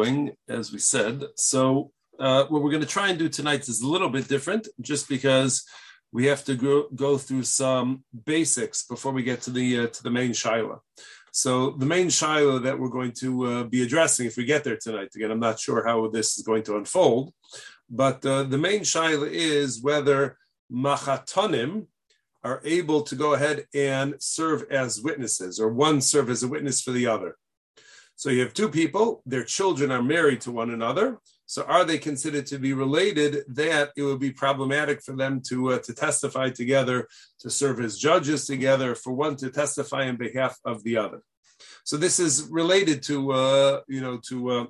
going, as we said. So, uh, what we're going to try and do tonight is a little bit different, just because we have to go, go through some basics before we get to the uh, to the main shaila. So, the main shaila that we're going to uh, be addressing, if we get there tonight, again, I'm not sure how this is going to unfold, but uh, the main shaila is whether machatonim are able to go ahead and serve as witnesses, or one serve as a witness for the other. So you have two people, their children are married to one another. So are they considered to be related? That it would be problematic for them to uh, to testify together, to serve as judges together, for one to testify on behalf of the other. So this is related to uh, you know to uh,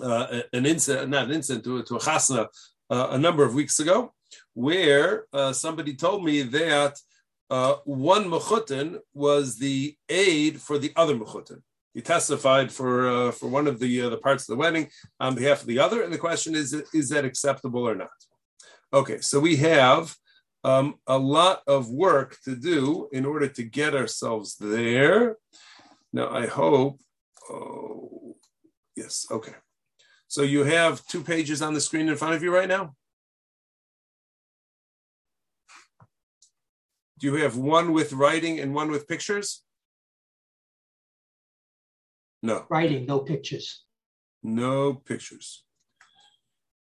uh an incident, not an incident, to, to a chasna uh, a number of weeks ago, where uh, somebody told me that one mechutin was the aid for the other mechutin he testified for uh, for one of the uh, the parts of the wedding on behalf of the other, and the question is is that acceptable or not? Okay, so we have um, a lot of work to do in order to get ourselves there. Now, I hope. Oh, yes. Okay. So you have two pages on the screen in front of you right now. Do you have one with writing and one with pictures? No. Writing, no pictures. No pictures.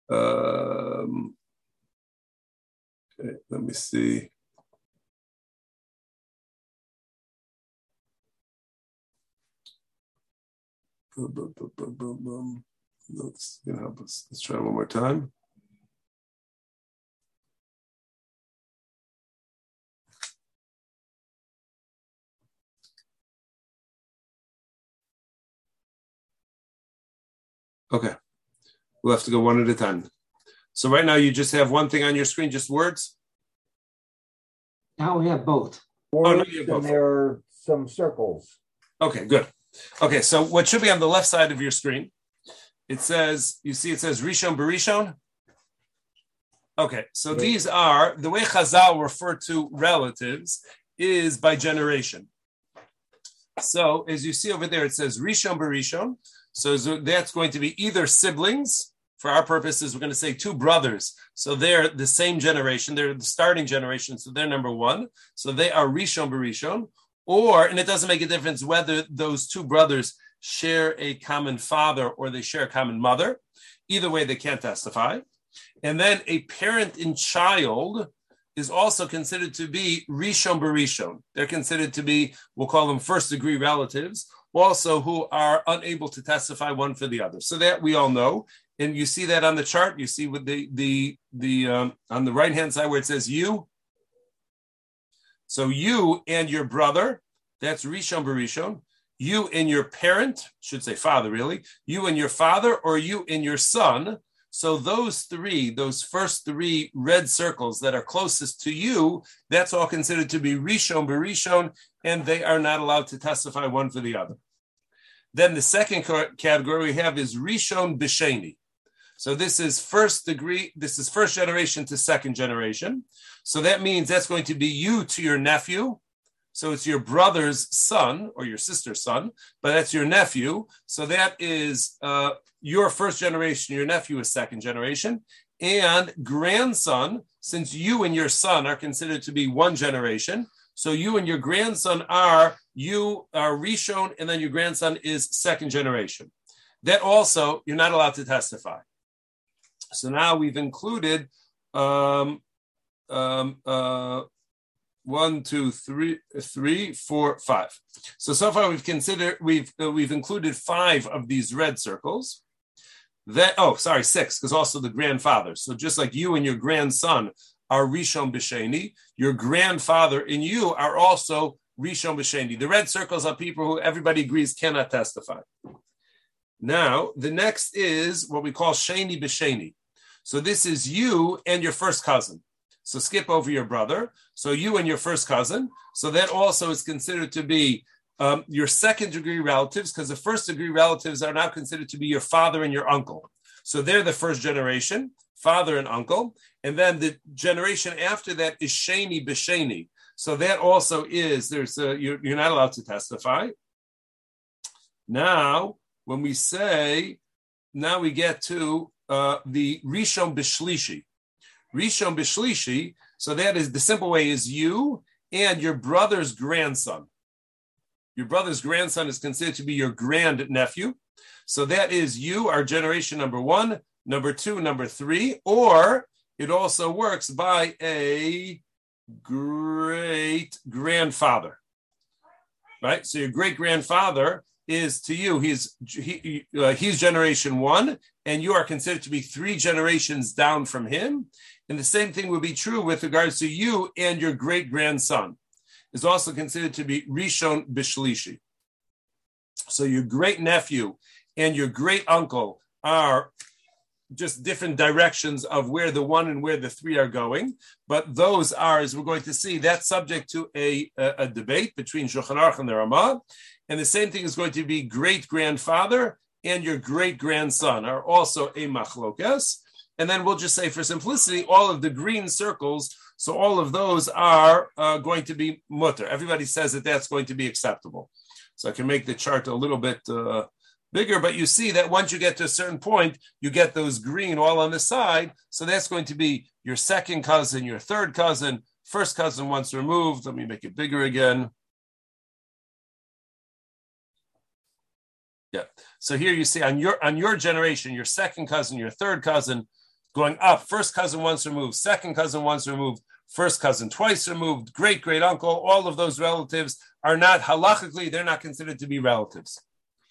Um, okay, let me see. Boom, boom, boom, boom, boom, boom. Let's, you know, let's, let's try one more time. Okay. We'll have to go one at a time. So right now you just have one thing on your screen, just words? Now we have both. Words, oh, no, have both. and there are some circles. Okay, good. Okay, so what should be on the left side of your screen, it says, you see it says Rishon Barishon? Okay, so these are, the way Chazal refer to relatives is by generation. So as you see over there, it says Rishon Barishon. So that's going to be either siblings. For our purposes, we're going to say two brothers. So they're the same generation. They're the starting generation. So they're number one. So they are Rishon Barishon. Or, and it doesn't make a difference whether those two brothers share a common father or they share a common mother. Either way, they can't testify. And then a parent and child is also considered to be Rishon Barishon. They're considered to be, we'll call them first degree relatives, also who are unable to testify one for the other. So that we all know, and you see that on the chart. You see with the the the um, on the right hand side where it says you. So you and your brother, that's Rishon Barishon. You and your parent, should say father, really. You and your father, or you and your son. So those three, those first three red circles that are closest to you, that's all considered to be Rishon Barishon, and they are not allowed to testify one for the other. Then the second category we have is Rishon Bisheni. So this is first degree, this is first generation to second generation. So that means that's going to be you to your nephew. So it's your brother's son or your sister's son, but that's your nephew. So that is uh, your first generation, your nephew is second generation. And grandson, since you and your son are considered to be one generation, so you and your grandson are, you are Rishon, and then your grandson is second generation. That also, you're not allowed to testify. So now we've included um, um, uh, one, two, three, three, four, five. So so far we've considered we've uh, we've included five of these red circles. That oh sorry six because also the grandfather. So just like you and your grandson are Rishon B'Sheni. Your grandfather and you are also Rishon B'Sheni. The red circles are people who everybody agrees cannot testify. Now, the next is what we call Sheni B'Sheni. So this is you and your first cousin. So skip over your brother. So you and your first cousin. So that also is considered to be um, your second degree relatives because the first degree relatives are now considered to be your father and your uncle. So they're the first generation, father and uncle. And then the generation after that is Shani B'Shani. So that also is, there's a, you're, you're not allowed to testify. Now, when we say now we get to uh, the Rishon Bishlishi. Rishon Bishlishi, so that is the simple way is you and your brother's grandson. Your brother's grandson is considered to be your grand nephew. So that is you, our generation number one, number two, number three, or it also works by a great grandfather. Right? So your great grandfather is to you, he's he, uh, he's generation one, and you are considered to be three generations down from him. And the same thing would be true with regards to you and your great grandson. Is also considered to be Rishon Bishlishi. So your great nephew and your great uncle are just different directions of where the one and where the three are going. But those are, as we're going to see, that's subject to a, a, a debate between Shulchan Aruch and the Ramah. And the same thing is going to be great grandfather and your great grandson are also a machlokas. And then we'll just say, for simplicity, all of the green circles. So all of those are uh, going to be mutter. Everybody says that that's going to be acceptable. So I can make the chart a little bit uh, bigger, but you see that once you get to a certain point, you get those green all on the side. So that's going to be your second cousin, your third cousin, first cousin once removed. Let me make it bigger again. Yeah. So here you see on your on your generation, your second cousin, your third cousin, going up. First cousin once removed, second cousin once removed, first cousin twice removed, great great uncle. All of those relatives are not halachically; they're not considered to be relatives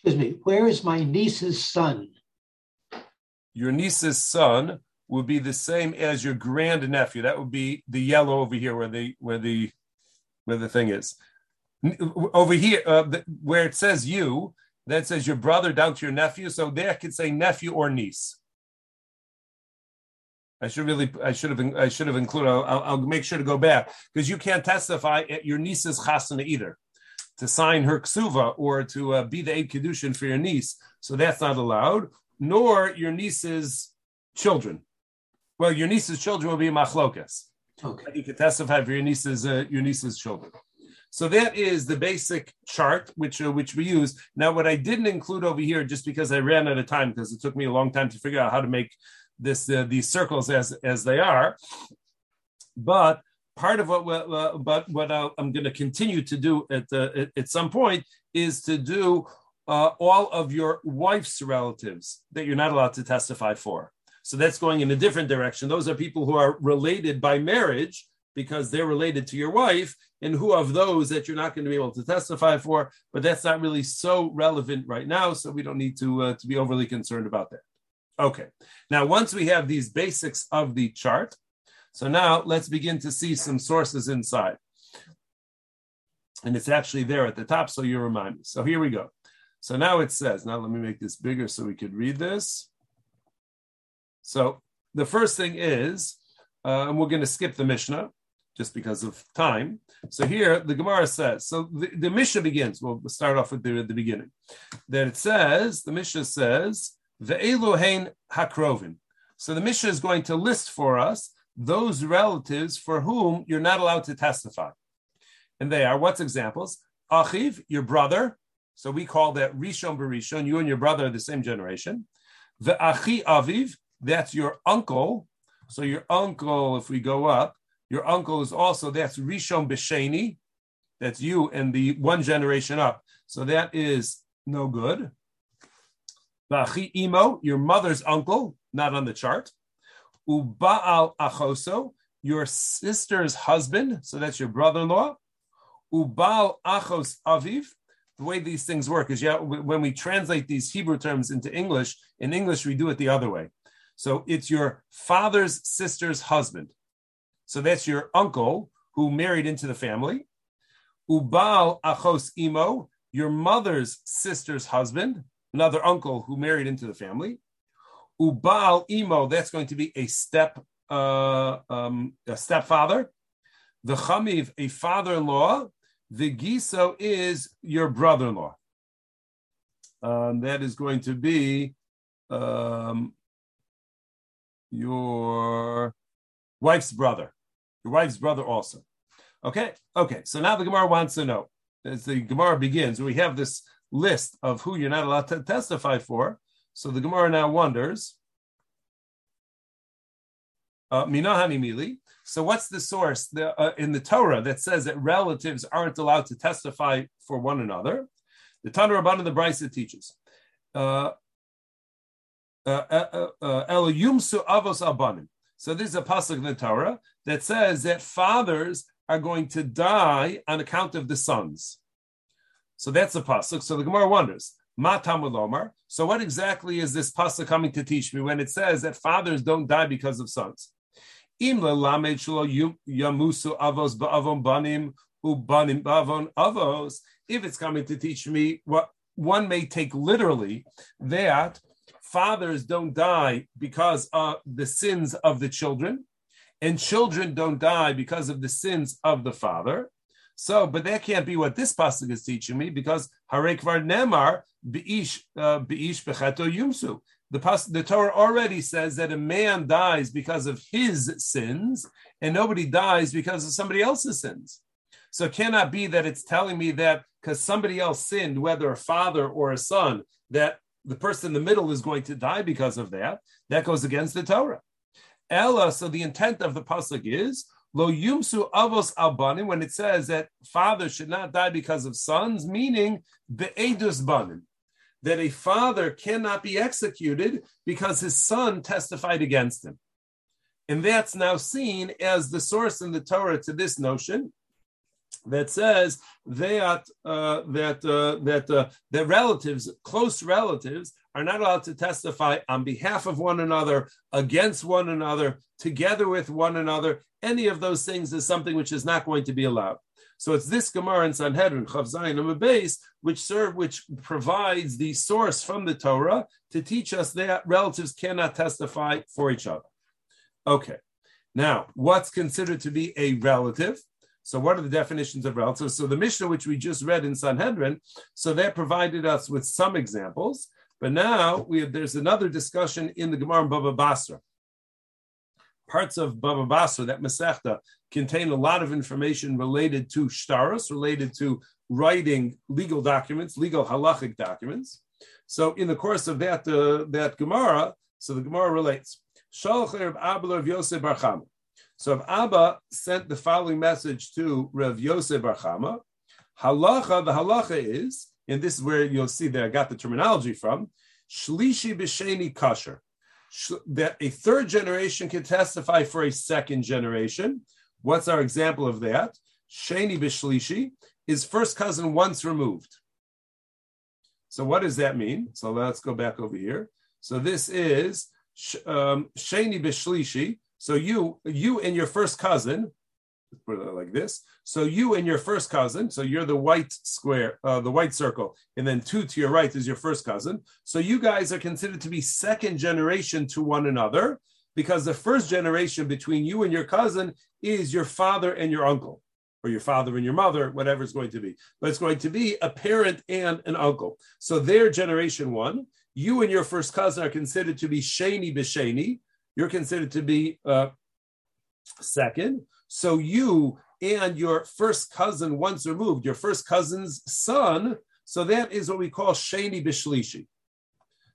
excuse me, where is my niece's son? Your niece's son would be the same as your grand nephew. That would be the yellow over here, where the where the where the thing is. Over here, uh, where it says you, that says your brother down to your nephew. So there, I could say nephew or niece. I should really, I should have, I should have included. I'll, I'll make sure to go back because you can't testify at your niece's chasana either to sign her ksuva or to uh, be the aid kedushin for your niece. So that's not allowed, nor your niece's children. Well, your niece's children will be machlokas. Okay. You can testify for your niece's uh, your niece's children. So that is the basic chart which uh, which we use. Now, what I didn't include over here, just because I ran out of time, because it took me a long time to figure out how to make this uh, these circles as as they are, but part of what uh, but what i am going to continue to do at, at some point is to do uh, all of your wife's relatives that you're not allowed to testify for. So that's going in a different direction. Those are people who are related by marriage because they're related to your wife, and who of those that you're not going to be able to testify for. But that's not really so relevant right now, so we don't need to uh, to be overly concerned about that. Okay. Now, once we have these basics of the chart, so now let's begin to see some sources inside. And it's actually there at the top, so you remind me. So here we go. So now it says, now let me make this bigger so we could read this. So the first thing is, uh, and we're going to skip the Mishnah just because of time. So here the Gemara says, so the, the Mishnah begins, we'll start off with the, the beginning. That it says, the Mishnah says, the Elohein Hakrovin. So the Mishnah is going to list for us those relatives for whom you're not allowed to testify. And they are what's examples? Achiv, your brother. So we call that Rishon Barishon. You and your brother are the same generation. The Achi Aviv, that's your uncle. So your uncle, if we go up, your uncle is also that's Rishon Besheni. That's you and the one generation up. So that is no good. The Imo, your mother's uncle, not on the chart. Uba'al achoso, your sister's husband, so that's your brother-in-law. Ubal achos aviv. The way these things work is, yeah, when we translate these Hebrew terms into English, in English we do it the other way. So it's your father's sister's husband. So that's your uncle who married into the family. Ubal achos imo, your mother's sister's husband, another uncle who married into the family. Ubal imo, that's going to be a step uh, um, a stepfather. The chamiv, a father-in-law. The giso is your brother-in-law. Um, that is going to be um, your wife's brother. Your wife's brother also. Okay, okay. So now the Gemara wants to know. As the Gemara begins, we have this list of who you're not allowed to testify for. So the Gemara now wonders, uh, Minahani Mili. So what's the source the, uh, in the Torah that says that relatives aren't allowed to testify for one another? The Tanur Rabban the Brisa teaches. Uh, uh, El Yumsu Avos Abanim. So this is a pasuk in the Torah that says that fathers are going to die on account of the sons. So that's a pasuk. So the Gemara wonders, Matamulomar. So what exactly is this pasuk coming to teach me when it says that fathers don't die because of sons? Im yamusu avos ba'avon banim ubanim ba'avon avos. If it's coming to teach me what one may take literally that fathers don't die because of the sins of the children, and children don't die because of the sins of the father. So, but that can't be what this pasuk is teaching me because Harekvar Nemar Beish uh, Beish Bechato Yumsu. The, pas- the Torah already says that a man dies because of his sins, and nobody dies because of somebody else's sins. So it cannot be that it's telling me that because somebody else sinned, whether a father or a son, that the person in the middle is going to die because of that. That goes against the Torah. Ella, so the intent of the pasuk is lo yumsu avos albanim when it says that father should not die because of sons, meaning be'edus banim, that a father cannot be executed because his son testified against him. And that's now seen as the source in the Torah to this notion that says that uh, that uh, that uh, that relatives, close relatives, are not allowed to testify on behalf of one another, against one another, together with one another. Any of those things is something which is not going to be allowed. So it's this Gemara in Sanhedrin, Chav Zayin base, which serve, which provides the source from the Torah to teach us that relatives cannot testify for each other. Okay, now what's considered to be a relative? So, what are the definitions of relatives? So, the Mishnah, which we just read in Sanhedrin, so that provided us with some examples. But now we have, there's another discussion in the Gemara in Baba Basra. Parts of Baba Basra, that Masechta, contain a lot of information related to shtaros, related to writing legal documents, legal halachic documents. So, in the course of that uh, that Gemara, so the Gemara relates. Shalach Abel Yosef Barcham. So if Abba sent the following message to Rav Yosef Barchama, halacha, the halacha is, and this is where you'll see that I got the terminology from, shlishi b'sheni kasher, that a third generation can testify for a second generation. What's our example of that? Sheni b'shlishi is first cousin once removed. So what does that mean? So let's go back over here. So this is um, Sheni b'shlishi, so you, you and your first cousin, put it like this. So you and your first cousin, so you're the white square, uh, the white circle, and then two to your right is your first cousin. So you guys are considered to be second generation to one another because the first generation between you and your cousin is your father and your uncle, or your father and your mother, whatever it's going to be. But it's going to be a parent and an uncle. So their generation one. You and your first cousin are considered to be sheni b'sheni, you're considered to be uh, second. So you and your first cousin once removed, your first cousin's son, so that is what we call Shani Bishlishi.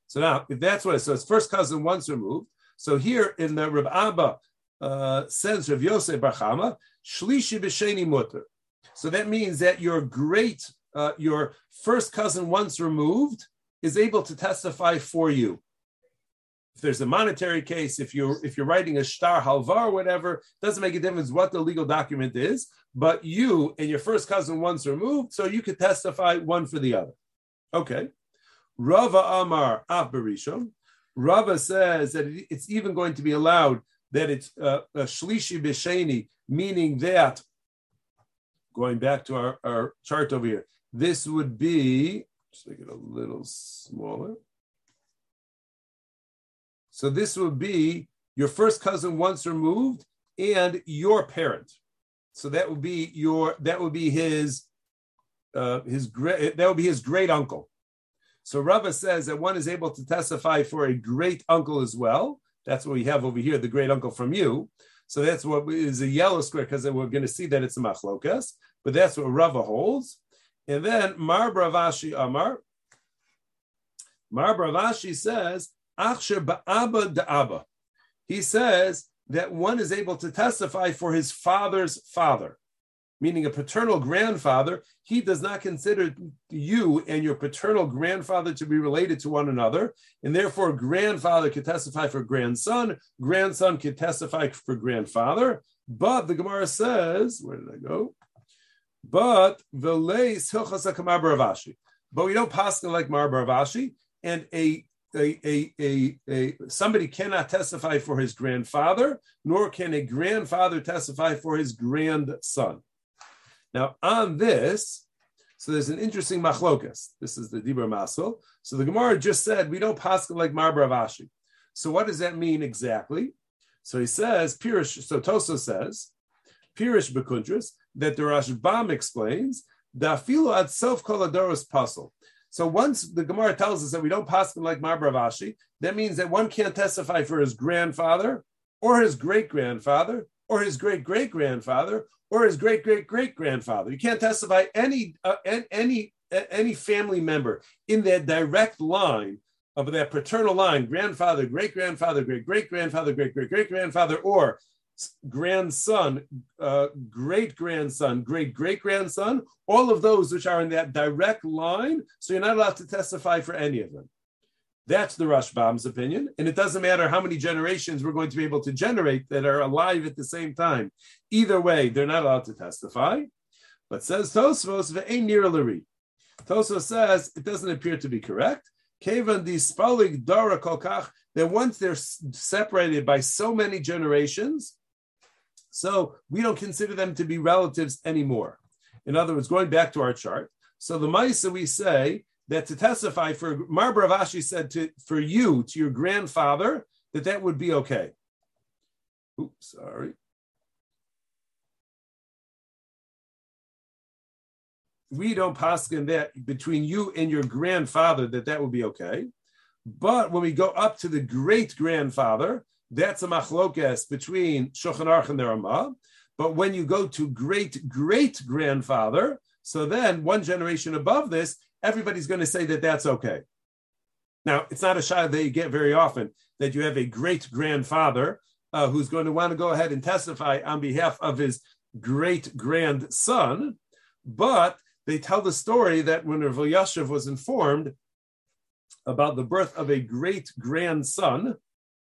So now, if that's what it says, first cousin once removed. So here in the Rab Abba uh, says Rav Yosef Barchama, Shlishi B'Sheni Mutter. So that means that your great, uh, your first cousin once removed is able to testify for you if there's a monetary case, if you're if you're writing a star halvar or whatever, doesn't make a difference what the legal document is. But you and your first cousin once removed, so you could testify one for the other. Okay. Rava Amar Abarishon. Rava says that it's even going to be allowed that it's uh, a shlishi b'sheni, meaning that going back to our, our chart over here, this would be just make it a little smaller. So this would be your first cousin once removed and your parent. So that would be your that would be his uh, his great that would be his great uncle. So Rava says that one is able to testify for a great uncle as well. That's what we have over here, the great uncle from you. So that's what is a yellow square because we're going to see that it's a machlokas, but that's what Rava holds. And then Mar Bravashi Amar, Mar Bravashi says. He says that one is able to testify for his father's father, meaning a paternal grandfather. He does not consider you and your paternal grandfather to be related to one another, and therefore grandfather could testify for grandson, grandson could testify for grandfather. But the Gemara says, where did I go? But the. But we don't pass like Mar Ravashi, and a a, a, a, somebody cannot testify for his grandfather, nor can a grandfather testify for his grandson. Now, on this, so there's an interesting machlokas. This is the Dibra Masel. So the Gemara just said we don't pass like Mar Ravashi. So what does that mean exactly? So he says, Pirish, so Tosfos says, Pirish Bekundris, that the Rashbam explains, Dafilu ad self koladoros puzzle. So once the Gemara tells us that we don't pass like Marbravashi, that means that one can't testify for his grandfather or his great grandfather or his great great grandfather or his great great great grandfather. You can't testify any uh, any any family member in that direct line of that paternal line, grandfather, great grandfather, great great grandfather, great great great grandfather, or grandson, uh, great grandson, great great grandson, all of those which are in that direct line. So you're not allowed to testify for any of them. That's the Rashbam's opinion. And it doesn't matter how many generations we're going to be able to generate that are alive at the same time. Either way, they're not allowed to testify. But says Tosfos, ve'ein nir Tosfos says it doesn't appear to be correct. Kevan dispalig dara kolkach, that once they're separated by so many generations, so we don't consider them to be relatives anymore. In other words, going back to our chart. So the Maisa we say that to testify for Mar Bravashi said to for you to your grandfather that that would be okay. Oops, sorry. We don't paskin that between you and your grandfather that that would be okay. But when we go up to the great grandfather, that's a machlokes between Shulchan Aruch and the Ramah. But when you go to great great grandfather, so then one generation above this, everybody's going to say that that's okay. Now, it's not a shot that you get very often that you have a great grandfather uh, who's going to want to go ahead and testify on behalf of his great grandson, but they tell the story that when Rav Elyashiv was informed about the birth of a great grandson,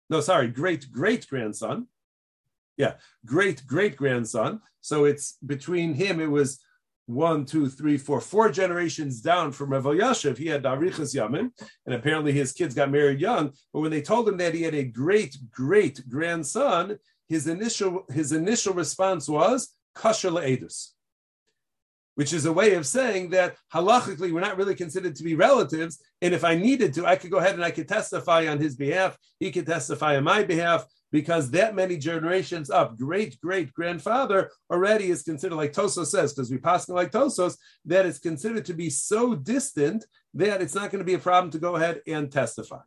no, sorry, great great grandson. Yeah, great great grandson. So it's between him, it was one, two, three, four, four generations down from Rav Elyashiv. He had Darichas Yamin, and apparently his kids got married young. But when they told him that he had a great great grandson, his initial his initial response was kasher le'edus which is a way of saying that halachically we're not really considered to be relatives. And if I needed to, I could go ahead and I could testify on his behalf. He could testify on my behalf because that many generations up, great great grandfather already is considered, like Tosfos says, because we pass like Tosfos, that it's considered to be so distant that it's not going to be a problem to go ahead and testify.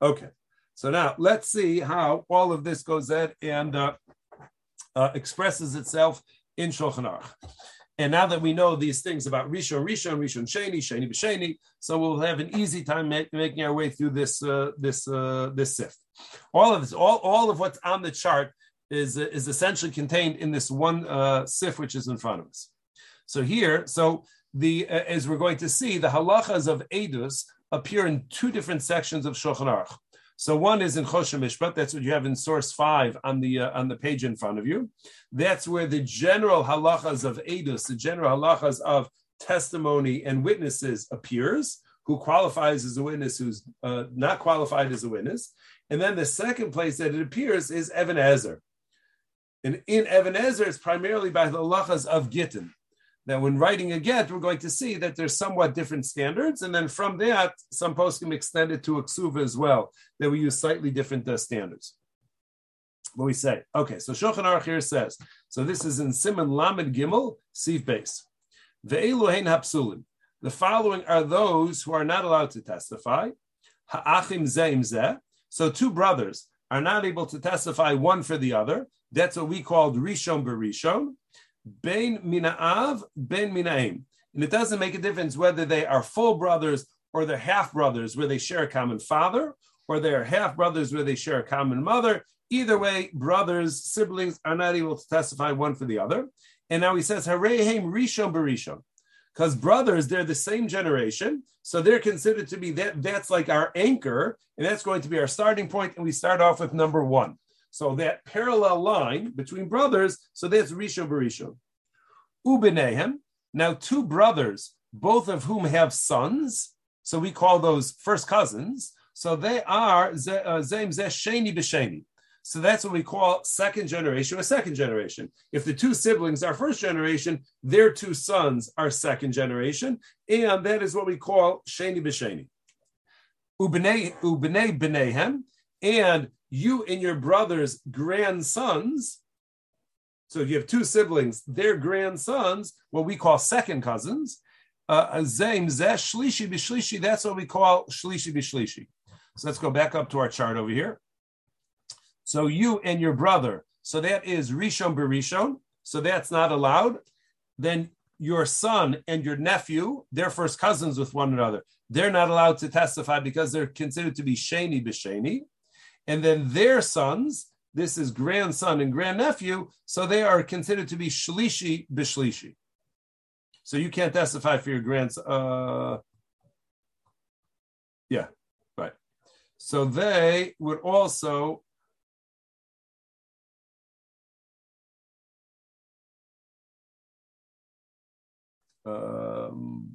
Okay, so now let's see how all of this goes ahead and uh, uh, expresses itself in Shulchan Aruch. And now that we know these things about Rishon, Rishon, Rishon Sheni, Sheni B'Sheni, so we'll have an easy time make, making our way through this uh, this uh, this sift. All of this, all, all of what's on the chart is is essentially contained in this one uh, sif which is in front of us. So here, so the uh, as we're going to see, the halachas of Edus appear in two different sections of Shulchan Aruch. So one is in Choshen Mishpat. That's what you have in source five on the uh, on the page in front of you. That's where the general halachas of edus, the general halachas of testimony and witnesses appears. Who qualifies as a witness? Who's uh, not qualified as a witness? And then the second place that it appears is Even HaEzer. And in Even HaEzer, it's primarily by the halachas of Gittin that when writing a get, we're going to see that there's somewhat different standards. And then from that, some posts can extend it to a ksuva as well, that we use slightly different uh, standards. What we say, okay, so Shulchan Aruch here says, so this is in Simon Lamed Gimel, Siv base. Ve'eluhein hapsulim. The following are those who are not allowed to testify. Ha'achim zeim zeh. So two brothers are not able to testify one for the other. That's what we called Rishon Barishon. Ben mina'av, ben mina'im. And it doesn't make a difference whether they are full brothers or they're half brothers where they share a common father, or they're half brothers where they share a common mother. Either way, brothers, siblings are not able to testify one for the other. And now he says, Harehem Rishon Barishon. Because brothers, they're the same generation. So they're considered to be that that's like our anchor, and that's going to be our starting point. And we start off with number one. So that parallel line between brothers, so that's Rishon Barishon. Ubenehem. Now, two brothers, both of whom have sons, so we call those first cousins. So they are uh, Zem Zeh Sheni B'Sheni. So that's what we call second generation or second generation. If the two siblings are first generation, their two sons are second generation, and that is what we call Sheni B'Sheni. Ubnei Ubnei B'Nehem, and you and your brother's grandsons. So if you have two siblings, their grandsons, what we call second cousins. Uh, Shlishi B'Shlishi, that's what we call Shlishi B'Shlishi. So let's go back up to our chart over here. So you and your brother, so that is Rishon Barishon, so that's not allowed. Then your son and your nephew, they're first cousins with one another. They're not allowed to testify because they're considered to be Sheni B'Sheni. And then their sons, this is grandson and grandnephew, so they are considered to be Shlishi B'Shlishi. So you can't testify for your grandson. Uh, yeah, right. so they would also um,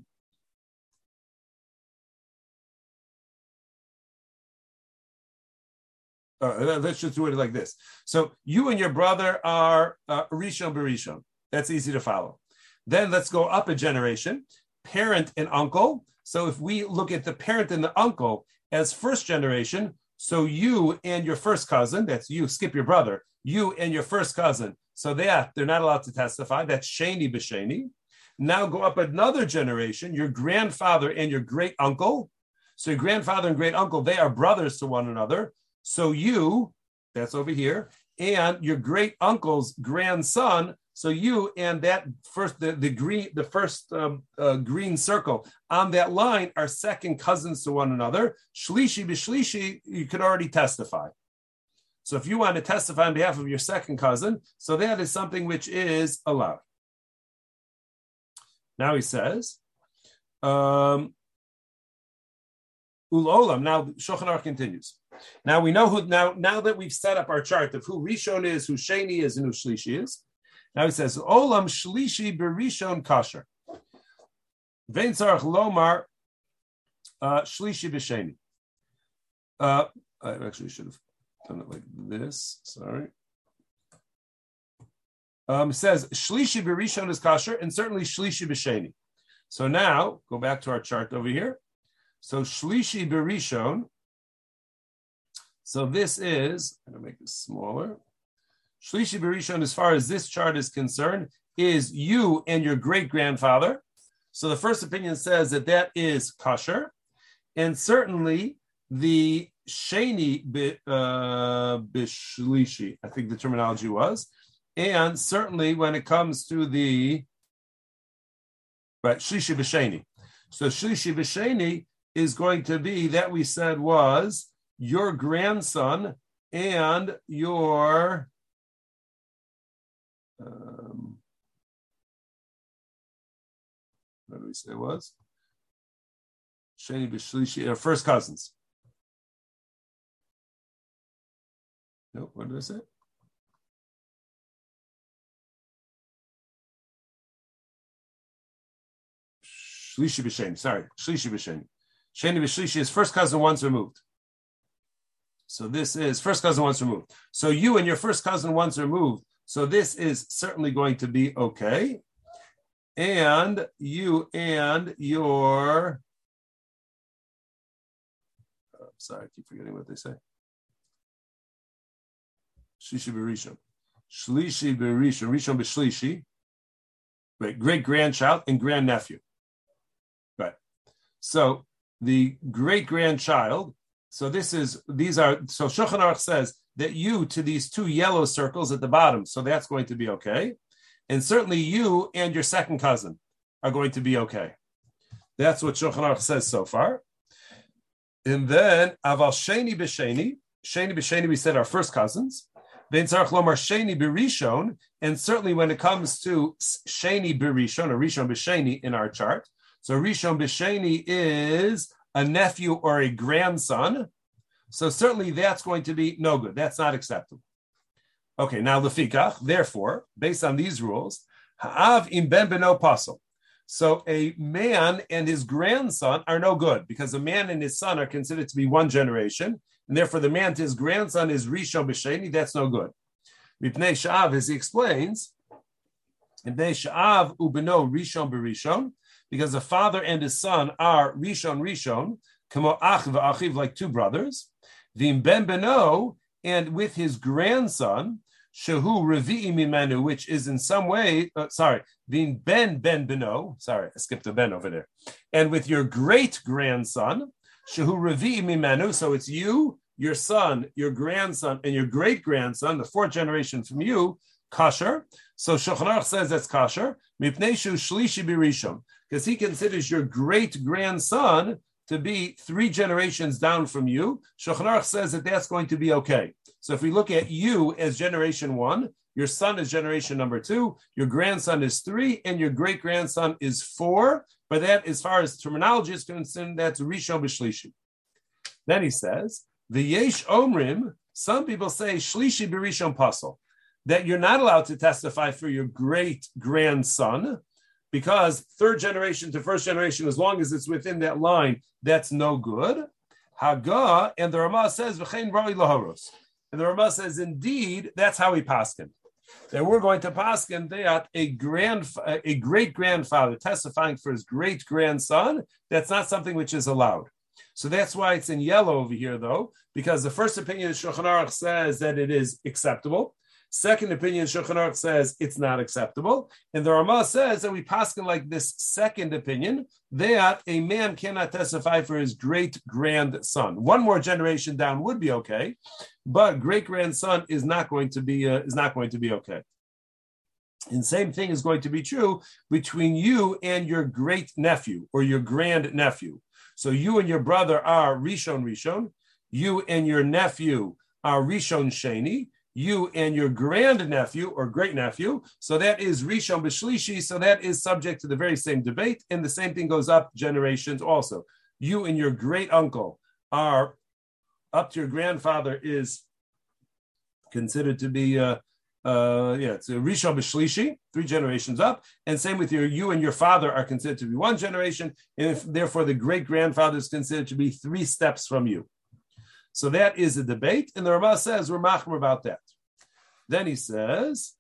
uh, let's just do it like this. So you and your brother are uh, Rishon Barishon. That's easy to follow. Then let's go up a generation, parent and uncle. So if we look at the parent and the uncle, as first generation. So you and your first cousin, that's you, skip your brother, you and your first cousin. So they are, they're not allowed to testify. That's Shani B'Shani. Now go up another generation, your grandfather and your great uncle. So your grandfather and great uncle, they are brothers to one another. So you, that's over here, and your great uncle's grandson so you and that first the, the green the first um, uh, green circle on that line are second cousins to one another. Shlishi b'shlishi, you could already testify. So if you want to testify on behalf of your second cousin, so that is something which is allowed. Now he says, um, Ulolam. Now Shulchan Aruch continues. Now we know who. Now now that we've set up our chart of who Rishon is, who Sheni is, and who Shlishi is. Now he says, Olam Shlishi Berishon Kasher. Vein Tzarech Lomar uh, Shlishi B'Sheni. Uh, I actually should have done it like this. Sorry. Um, says Shlishi Berishon is Kasher, and certainly Shlishi B'Sheni. So now, go back to our chart over here. So Shlishi Berishon. So this is, I'm going to make this smaller. Shlishi Barishon, as far as this chart is concerned, is you and your great grandfather. So the first opinion says that that is kosher, and certainly the Sheni uh, Bishlishi, I think the terminology was, and certainly when it comes to the right Shlishi B'Sheni. So Shlishi B'Sheni is going to be that we said was your grandson and your um, what did we say it was? Sheni B'Shlishi, uh, first cousins. No, what did I say? Shlishi B'Sheni, sorry, Shlishi B'Sheni. Sheni B'Shlishi is first cousin once removed. So this is first cousin once removed. So you and your first cousin once removed so this is certainly going to be okay. And you and your, oh, sorry, I keep forgetting what they say. Shlishi Berishon. Shlishi Berishon, Rishon B'Shlishi. Right, great grandchild and grandnephew. Right. So the great grandchild. So this is these are so Shulchan Aruch says that you to these two yellow circles at the bottom. So that's going to be okay. And certainly you and your second cousin. are going to be okay. That's what Shulchan Aruch says so far. And then Aval Sheni B'Sheni, Sheni B'Sheni, we said our first cousins. And certainly when it comes to Sheni B'Rishon or Rishon B'Sheni in our chart, so Rishon B'Sheni is a nephew or a grandson. So certainly that's going to be no good. That's not acceptable. Okay, now lefikach. Therefore, based on these rules, ha'av im ben beno pasel. So a man and his grandson are no good because a man and his son are considered to be one generation, and therefore the man to his grandson is rishon b'sheni. That's no good. Mipnei sha'av, as he explains, mipnei sha'av ubeno rishon b'rishon because the father and his son are Rishon Rishon, Kamo Ach v'achiv, like two brothers. V'im ben beno, and with his grandson, Shehu Revi'i Mimenu, which is in some way, uh, sorry, V'im ben ben beno, sorry, I skipped a ben over there. And with your great grandson, Shehu Revi'i Mimenu, so it's you, your son, your grandson, and your great grandson, the fourth generation from you, kasher. So Shulchan says that's kasher. Mipneshu shlishi birishon because he considers your great grandson to be three generations down from you. Shulchan says that that's going to be okay. So if we look at you as generation one, your son is generation number two, your grandson is three, and your great grandson is four. But that, as far as terminology is concerned, that's Rishon B'Shlishi. Then he says, the Yesh Omrim, some people say Shlishi B'Rishon Pasal, that you're not allowed to testify for your great grandson because third generation to first generation, as long as it's within that line, that's no good. Haga, and the Rama says, V'chein Ra'i Laharos. And the Rama says, indeed, that's how he paskin. That we're going to paskin that a grand, a great grandfather testifying for his great grandson, that's not something which is allowed. So that's why it's in yellow over here, though, because the first opinion of Shulchan Aruch says that it is acceptable. Second opinion, Shulchan Aruch says it's not acceptable, and the Rama says that we pass like this second opinion that a man cannot testify for his great grandson. One more generation down would be okay, but great grandson is not going to be uh, is not going to be okay. And same thing is going to be true between you and your great nephew or your grand nephew. So you and your brother are Rishon Rishon. You and your nephew are Rishon Sheni you and your grandnephew or great nephew. So that is Rishon B'Shlishi. So that is subject to the very same debate. And the same thing goes up generations also. You and your great uncle are up to your grandfather is considered to be, uh, uh, yeah, it's Rishon B'Shlishi, three generations up. And same with your, you and your father are considered to be one generation. And if, therefore the great grandfather is considered to be three steps from you. So that is a debate, and the Ramah says we're machmer about that. Then he says,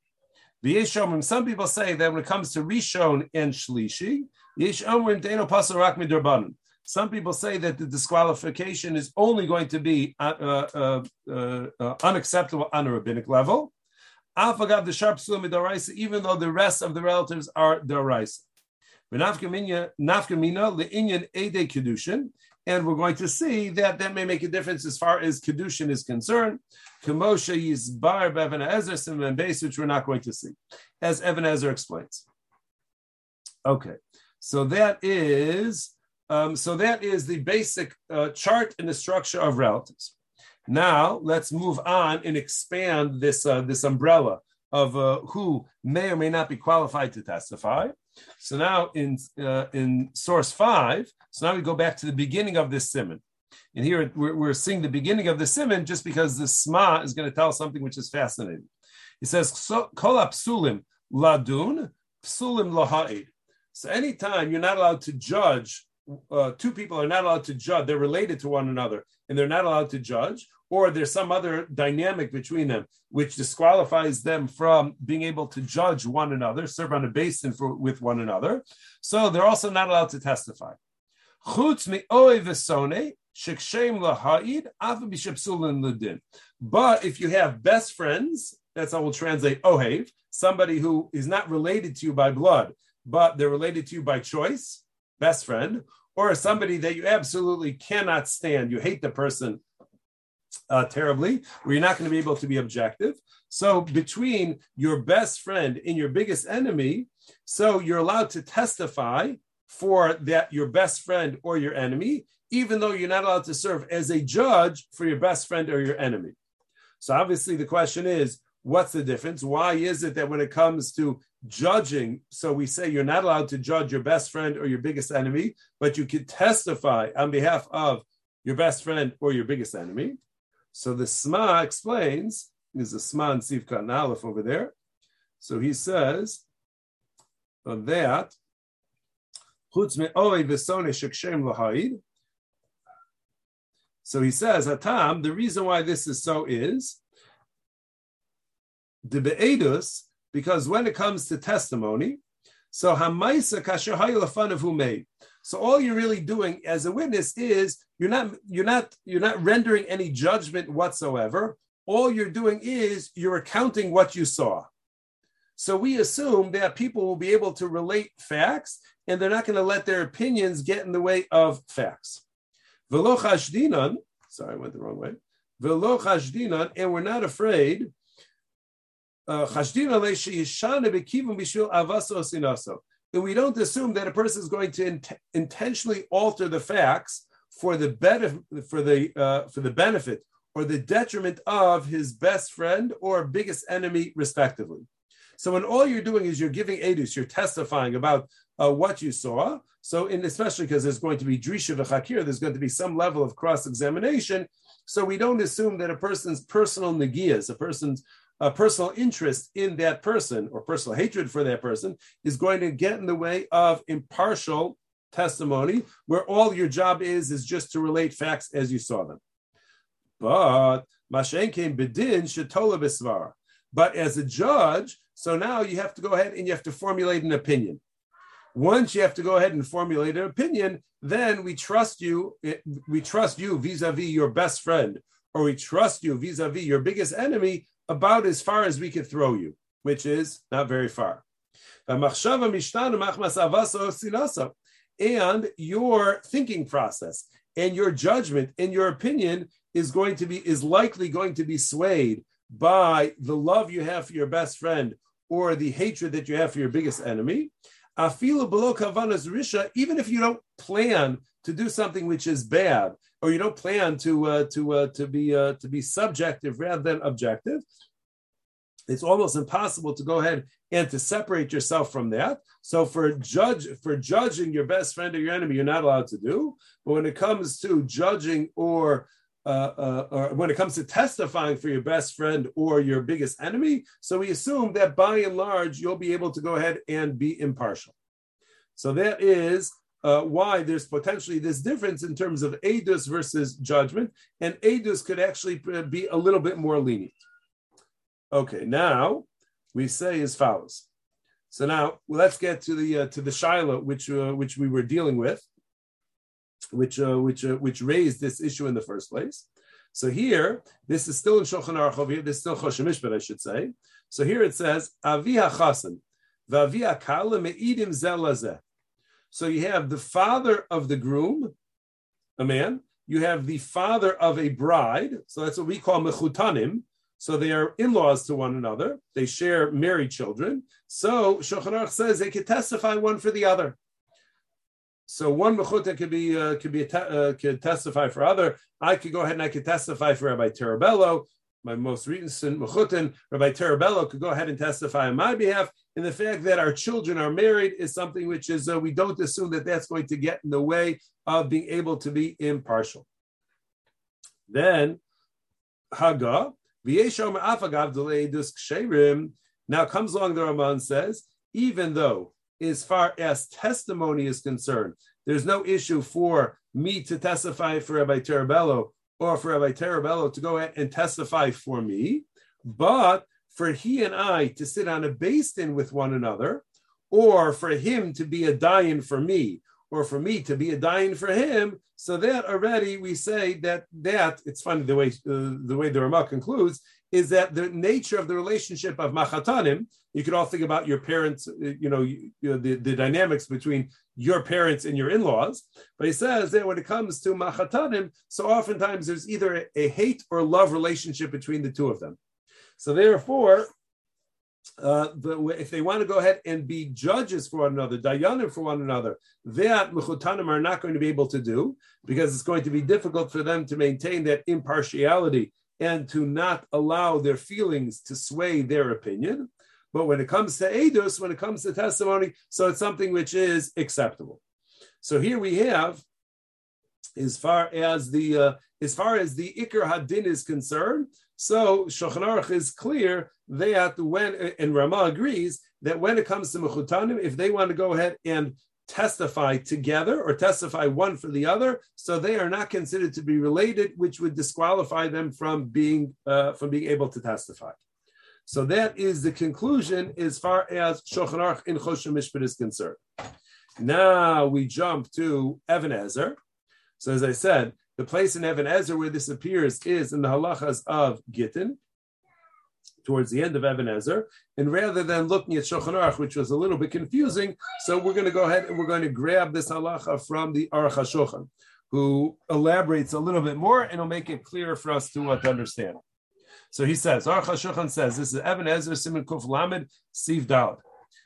Yeshomim, some people say that when it comes to Rishon and Shlishi, Yeshomim Deno Pasal Rak. Some people say that the disqualification is only going to be uh, uh, uh, uh unacceptable on a rabbinic level. Afagav the sharp even though the rest of the relatives are daraisa. And we're going to see that that may make a difference as far as kedushin is concerned. Kamosha yizbar be'Evan Ezer and base, which we're not going to see, as Even HaEzer explains. Okay, so that is um, so that is the basic uh, chart and the structure of relatives. Now let's move on and expand this uh, this umbrella of uh, who may or may not be qualified to testify. So now in uh, in source five, so now we go back to the beginning of this simon. And here we're, we're seeing the beginning of the simon just because the sma is going to tell something which is fascinating. He says, Kol psulim ladun, psulim laha'id. So anytime you're not allowed to judge, uh, two people are not allowed to judge, they're related to one another, and they're not allowed to judge, or there's some other dynamic between them which disqualifies them from being able to judge one another, serve on a beis din for, with one another. So they're also not allowed to testify. But if you have best friends, that's how we'll translate ohev, somebody who is not related to you by blood, but they're related to you by choice, best friend, or somebody that you absolutely cannot stand. You hate the person uh, terribly, where you're not going to be able to be objective. So between your best friend and your biggest enemy, So you're allowed to testify for that your best friend or your enemy, even though you're not allowed to serve as a judge for your best friend or your enemy. So obviously the question is, what's the difference? Why is it that when it comes to judging, so we say you're not allowed to judge your best friend or your biggest enemy, but you can testify on behalf of your best friend or your biggest enemy? So the Sma explains, there's a Sma and Sivka and Aleph over there. So he says on that, so he says, Atam, the reason why this is so is the be'edus, because when it comes to testimony, so hamaisa kasher of who made. So all you're really doing as a witness is you're not you're not you're not rendering any judgment whatsoever. All you're doing is you're accounting what you saw. So we assume that people will be able to relate facts and they're not going to let their opinions get in the way of facts. Velo chashdinan, sorry, I went the wrong way. Velo chashdinan, and we're not afraid. Uh, and we don't assume that a person is going to int- intentionally alter the facts for the benefit for the uh, for the benefit or the detriment of his best friend or biggest enemy, respectively. So when all you're doing is you're giving edus, you're testifying about uh, what you saw. So in especially because there's going to be drisha v'chakir, there's going to be some level of cross examination. So we don't assume that a person's personal negias, a person's uh, personal interest in that person or personal hatred for that person is going to get in the way of impartial testimony, where all your job is is just to relate facts as you saw them. But came bedin shetola bisvar. But as a judge, so now you have to go ahead and you have to formulate an opinion. Once you have to go ahead and formulate an opinion, then we trust you. We trust you vis-a-vis your best friend, or we trust you vis-a-vis your biggest enemy about as far as we could throw you, which is not very far. And your thinking process and your judgment and your opinion is going to be is likely going to be swayed by the love you have for your best friend or the hatred that you have for your biggest enemy. Below risha, even if you don't plan to do something which is bad, or you don't plan to uh, to uh, to be uh, to be subjective rather than objective, it's almost impossible to go ahead and to separate yourself from that. So for judge for judging your best friend or your enemy, you're not allowed to do. But when it comes to judging or uh, uh, or when it comes to testifying for your best friend or your biggest enemy. So we assume that by and large, you'll be able to go ahead and be impartial. So that is uh, why there's potentially this difference in terms of edus versus judgment, and edus could actually be a little bit more lenient. Okay, now we say as follows. So now let's get to the uh, to the shaila which uh, which we were dealing with which uh, which uh, which raised this issue in the first place. So here, this is still in Shulchan Aruch here. This is still Choshen Mishpat, I should say. So here it says Avia Chasen, Meidim Zelazeh. So you have the father of the groom, a man. You have the father of a bride. So that's what we call mechutanim. So they are in-laws to one another. They share married children. So Shulchan Aruch says they could testify one for the other. So one mechuta could be uh, could be uh, could testify for other. I could go ahead and I could testify for Rabbi Terabello, my most recent mechutin. Rabbi Terabello could go ahead and testify on my behalf. And the fact that our children are married is something which is uh, we don't assume that that's going to get in the way of being able to be impartial. Then Haga now comes along the Rama says, even though as far as testimony is concerned. There's no issue for me to testify for Rabbi Terabello or for Rabbi Terabello to go and testify for me, but for he and I to sit on a beis din with one another, or for him to be a dayan for me, or for me to be a dayan for him, so that already we say that that it's funny the way uh, the way the Ramah concludes is that the nature of the relationship of machatanim, you could all think about your parents, you know, you, you know the, the dynamics between your parents and your in-laws. But he says that when it comes to machatanim, so oftentimes there's either a, a hate or love relationship between the two of them. So therefore, uh, if they want to go ahead and be judges for one another, dayanim for one another, that mechutanim are not going to be able to do because it's going to be difficult for them to maintain that impartiality and to not allow their feelings to sway their opinion. But when it comes to edus, when it comes to testimony, so it's something which is acceptable. So here we have, as far as the uh, as far as the ikar hadin is concerned, so Shulchan is clear that when and Rama agrees that when it comes to mechutanim, if they want to go ahead and testify together or testify one for the other, so they are not considered to be related, which would disqualify them from being uh, from being able to testify. So that is the conclusion as far as Shulchan Aruch in Choshen Mishpat is concerned. Now we jump to Even HaEzer. So as I said, the place in Even HaEzer where this appears is in the halachas of Gittin, towards the end of Even HaEzer. And rather than looking at Shulchan Aruch, which was a little bit confusing, so we're going to go ahead and we're going to grab this halacha from the Aruch HaShulchan, who elaborates a little bit more and will make it clearer for us to, uh, to understand. So he says, Aruch HaShulchan says, this is Even HaEzer Simon Kuf Lamed Siv Dalad.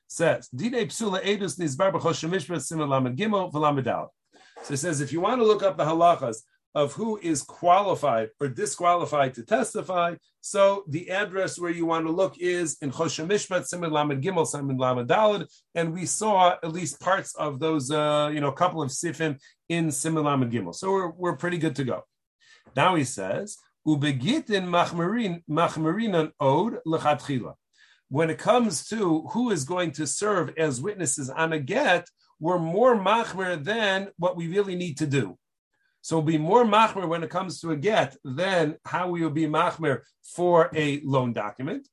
Says, Dine Psula Edus Nizbar B'Choshen Mishpat Simon Lamed Gimel V'Lamed Dalad. So he says, if you want to look up the halachas of who is qualified or disqualified to testify. So the address where you want to look is in Choshen Mishpat, Simon Lamed Gimel, Simon Lamed Dalad, and we saw at least parts of those, uh, you know, a couple of sifim in Simon Lamed Gimel. So we're, we're pretty good to go. Now he says, Ubegitin machmerinan od lechatchila. When it comes to who is going to serve as witnesses on a get, we're more machmer than what we really need to do. So we'll be more machmer when it comes to a get than how we will be machmer for a loan document.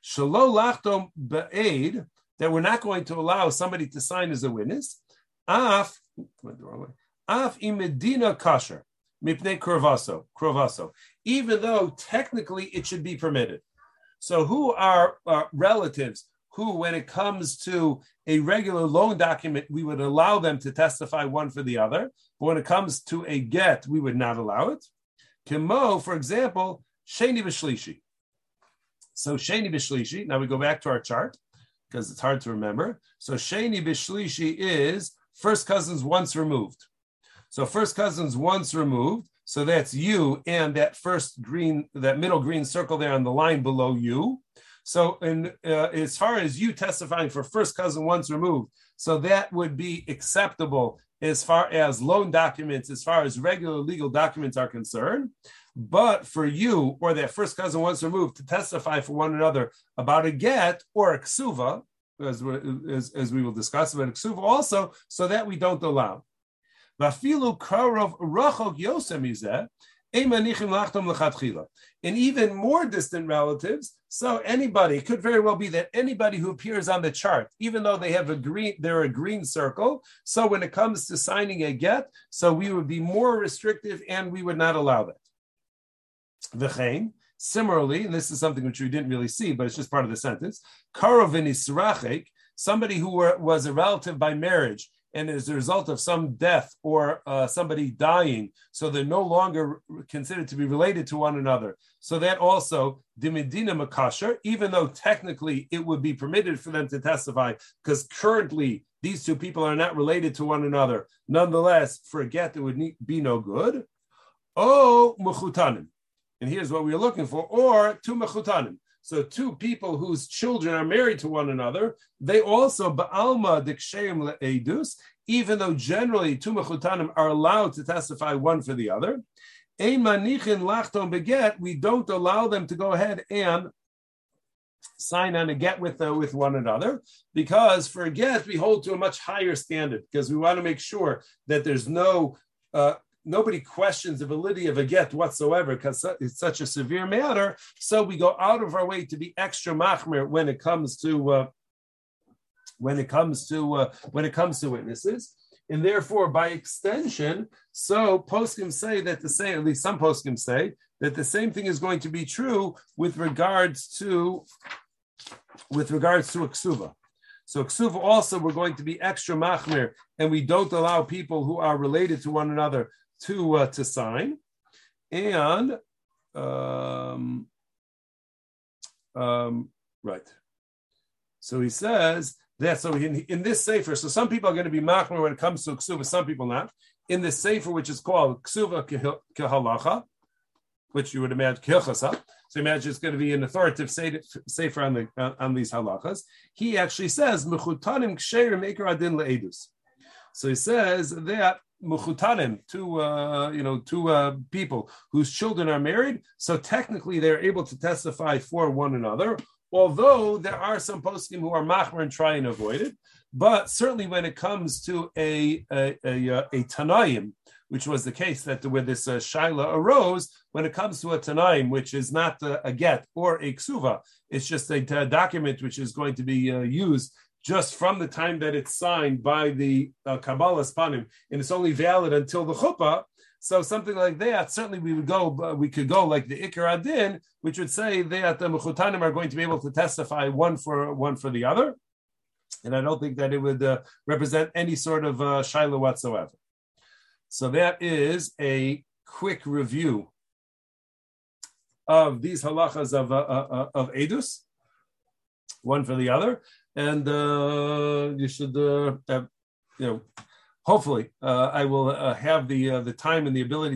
Shalo lachtom be'ed, that we're not going to allow somebody to sign as a witness. Af, af imedina kasher, mipnei kurvaso, kurvaso, even though technically it should be permitted. So who are uh, relatives who, when it comes to a regular loan document, we would allow them to testify one for the other. But when it comes to a get, we would not allow it. Kimo, for example, Sheni B'Shlishi. So Sheni B'Shlishi, now we go back to our chart because it's hard to remember. So Sheni B'Shlishi is first cousins once removed. So first cousins once removed. So that's you and that first green, that middle green circle there on the line below you. So, uh, as far as you testifying for first cousin once removed, so that would be acceptable as far as loan documents, as far as regular legal documents are concerned. But for you or that first cousin once removed to testify for one another about a get or a ksuva, as, as, as we will discuss, about a ksuva also, so that we don't allow. And even more distant relatives. So anybody, could very well be that anybody who appears on the chart, even though they have a green, they're a green circle. So when it comes to signing a get, so we would be more restrictive and we would not allow that. V'chein, similarly, and this is something which we didn't really see, but it's just part of the sentence. Karovin somebody who were, was a relative by marriage and as a result of some death or uh, somebody dying, so they're no longer considered to be related to one another. So that also, dimidina makasher, even though technically it would be permitted for them to testify, because currently these two people are not related to one another. Nonetheless, for a get, it would be no good. Oh, mechutanim. And here's what we are looking for, or two mechutanim. So two people whose children are married to one another, they also ba'alma diksheim le'edus, even though generally two mechutanim are allowed to testify one for the other. manichin lachton beget, we don't allow them to go ahead and sign on a get with uh, with one another because for a get we hold to a much higher standard because we want to make sure that there's no uh, nobody questions the validity of a get whatsoever because it's such a severe matter. So we go out of our way to be extra machmir when it comes to uh, when it comes to uh, when it comes to witnesses. And therefore, by extension, so poskim say that the same, at least some poskim say that the same thing is going to be true with regards to with regards to a ksuva. So ksuva also we're going to be extra machmir, and we don't allow people who are related to one another to uh, to sign, and um, um, right. So he says that. So in, in this sefer, so some people are going to be machmer when it comes to ksuva, some people not. In this sefer, which is called ksuva kehalacha, which you would imagine kilchasa. So imagine it's going to be an authoritative sefer on the on these halachas. He actually says mechutanim ksherim adin leedus. So he says that muchutanim, two uh, you know two uh, people whose children are married, so technically they're able to testify for one another. Although there are some poskim who are machmer and try and avoid it, but certainly when it comes to a a, a, a, a tanaim, which was the case that where this uh, shaila arose, when it comes to a tanaim, which is not a, a get or a ksuva, it's just a, a, document which is going to be uh, used just from the time that it's signed by the uh, Kabbalas Panim, and it's only valid until the chuppah. So something like that, certainly we would go, uh, we could go like the Ikar Adin, which would say that the Mechutanim are going to be able to testify one for one for the other. And I don't think that it would uh, represent any sort of uh, Shaila whatsoever. So that is a quick review of these halachas of, uh, uh, uh of Edus, one for the other and uh, you should, uh, have, you know, hopefully, uh, I will have the the time and the ability